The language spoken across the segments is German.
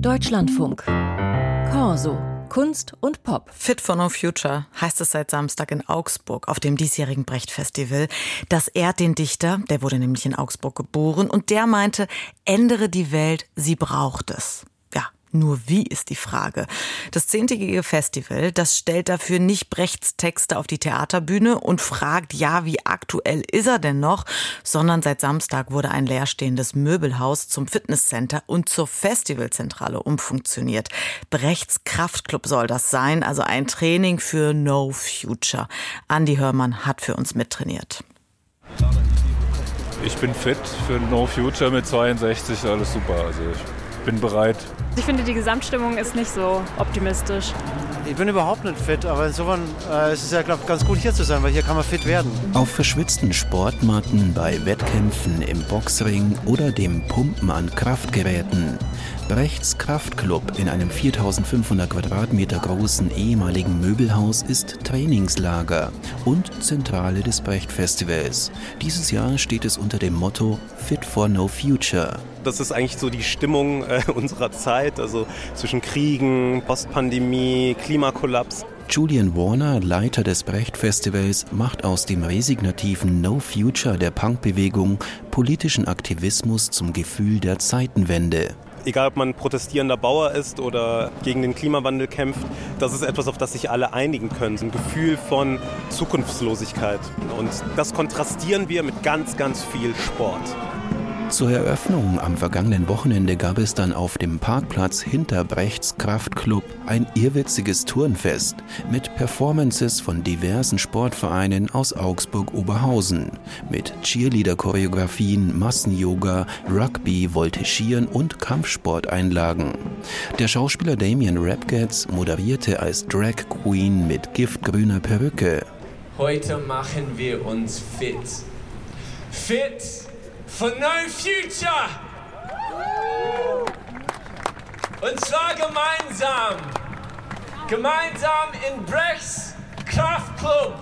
Deutschlandfunk. Corso. Kunst und Pop. Fit for No Future heißt es seit Samstag in Augsburg auf dem diesjährigen Brecht-Festival. Das ehrt den Dichter, der wurde nämlich in Augsburg geboren und der meinte, ändere die Welt, sie braucht es. Nur wie ist die Frage. Das zehntägige Festival, das stellt dafür nicht Brechts Texte auf die Theaterbühne und fragt, ja, wie aktuell ist er denn noch, sondern seit Samstag wurde ein leerstehendes Möbelhaus zum Fitnesscenter und zur Festivalzentrale umfunktioniert. Brechts Kraftclub soll das sein, also ein Training für No Future. Andy Hörmann hat für uns mittrainiert. Ich bin fit für No Future mit 62, alles super. Also ich bin bereit. Ich finde, die Gesamtstimmung ist nicht so optimistisch. Ich bin überhaupt nicht fit, aber insofern äh, ist es ja glaub, ganz gut hier zu sein, weil hier kann man fit werden. Auf verschwitzten Sportmatten, bei Wettkämpfen im Boxring oder dem Pumpen an Kraftgeräten. Brechts Kraftclub in einem 4500 Quadratmeter großen ehemaligen Möbelhaus ist Trainingslager und Zentrale des Brecht Festivals. Dieses Jahr steht es unter dem Motto Fit for No Future. Das ist eigentlich so die Stimmung äh, unserer Zeit, also zwischen Kriegen, Postpandemie, Klimakollaps. Julian Warner, Leiter des Brecht-Festivals, macht aus dem resignativen No Future der Punkbewegung politischen Aktivismus zum Gefühl der Zeitenwende. Egal, ob man protestierender Bauer ist oder gegen den Klimawandel kämpft, das ist etwas, auf das sich alle einigen können. So ein Gefühl von Zukunftslosigkeit. Und das kontrastieren wir mit ganz, ganz viel Sport. Zur Eröffnung am vergangenen Wochenende gab es dann auf dem Parkplatz hinter Brechts Kraftclub ein irrwitziges Turnfest mit Performances von diversen Sportvereinen aus Augsburg-Oberhausen, mit Cheerleader-Choreografien, Massenyoga, Rugby, Voltigieren und Kampfsporteinlagen. Der Schauspieler Damien Rapgatz moderierte als Drag Queen mit giftgrüner Perücke. Heute machen wir uns fit. Fit! For no future. Und zwar gemeinsam. Gemeinsam in Brechts Kraftclub.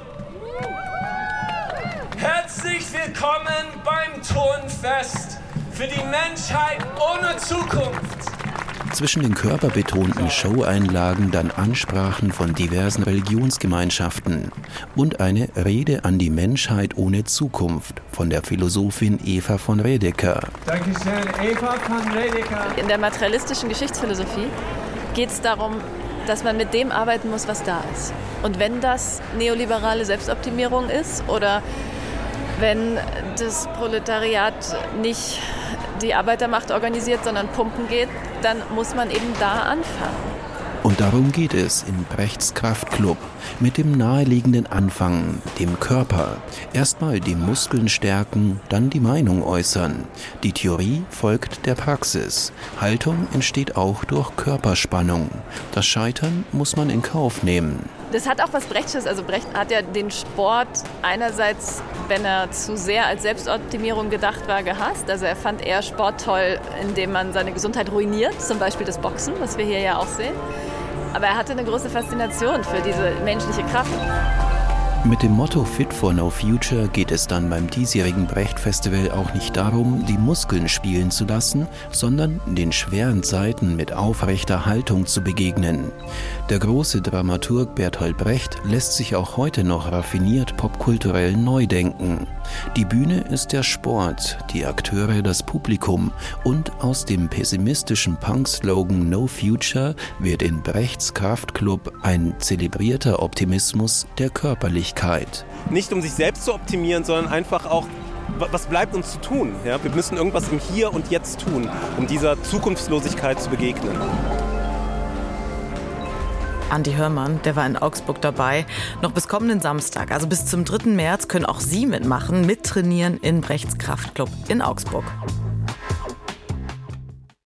Herzlich willkommen beim Turnfest für die Menschheit ohne Zukunft. Zwischen den körperbetonten Showeinlagen dann Ansprachen von diversen Religionsgemeinschaften und eine Rede an die Menschheit ohne Zukunft von der Philosophin Eva von Redeker. Dankeschön, Eva von Redeker. In der materialistischen Geschichtsphilosophie geht es darum, dass man mit dem arbeiten muss, was da ist. Und wenn das neoliberale Selbstoptimierung ist oder wenn das Proletariat nicht die Arbeitermacht organisiert, sondern pumpen geht, dann muss man eben da anfangen. Und darum geht es in Brechts Kraftclub mit dem naheliegenden Anfang, dem Körper. Erstmal die Muskeln stärken, dann die Meinung äußern. Die Theorie folgt der Praxis. Haltung entsteht auch durch Körperspannung. Das Scheitern muss man in Kauf nehmen. Das hat auch was Brechtsches. Also Brecht hat ja den Sport einerseits, wenn er zu sehr als Selbstoptimierung gedacht war, gehasst. Also er fand eher Sport toll, indem man seine Gesundheit ruiniert, zum Beispiel das Boxen, was wir hier ja auch sehen. Aber er hatte eine große Faszination für diese menschliche Kraft. Mit dem Motto Fit for No Future geht es dann beim diesjährigen Brecht-Festival auch nicht darum, die Muskeln spielen zu lassen, sondern den schweren Zeiten mit aufrechter Haltung zu begegnen. Der große Dramaturg Bertolt Brecht lässt sich auch heute noch raffiniert popkulturell neu denken. Die Bühne ist der Sport, die Akteure das Publikum und aus dem pessimistischen Punk-Slogan No Future wird in Brechts Kraftclub ein zelebrierter Optimismus der Körperlichkeit. Persönlichkeit. Nicht um sich selbst zu optimieren, sondern einfach auch, was bleibt uns zu tun? Ja? Wir müssen irgendwas im Hier und Jetzt tun, um dieser Zukunftslosigkeit zu begegnen. Andi Hörmann, der war in Augsburg dabei. Noch bis kommenden Samstag, also bis zum 3. März, können auch Sie mitmachen, mittrainieren in Brechts Kraftclub in Augsburg.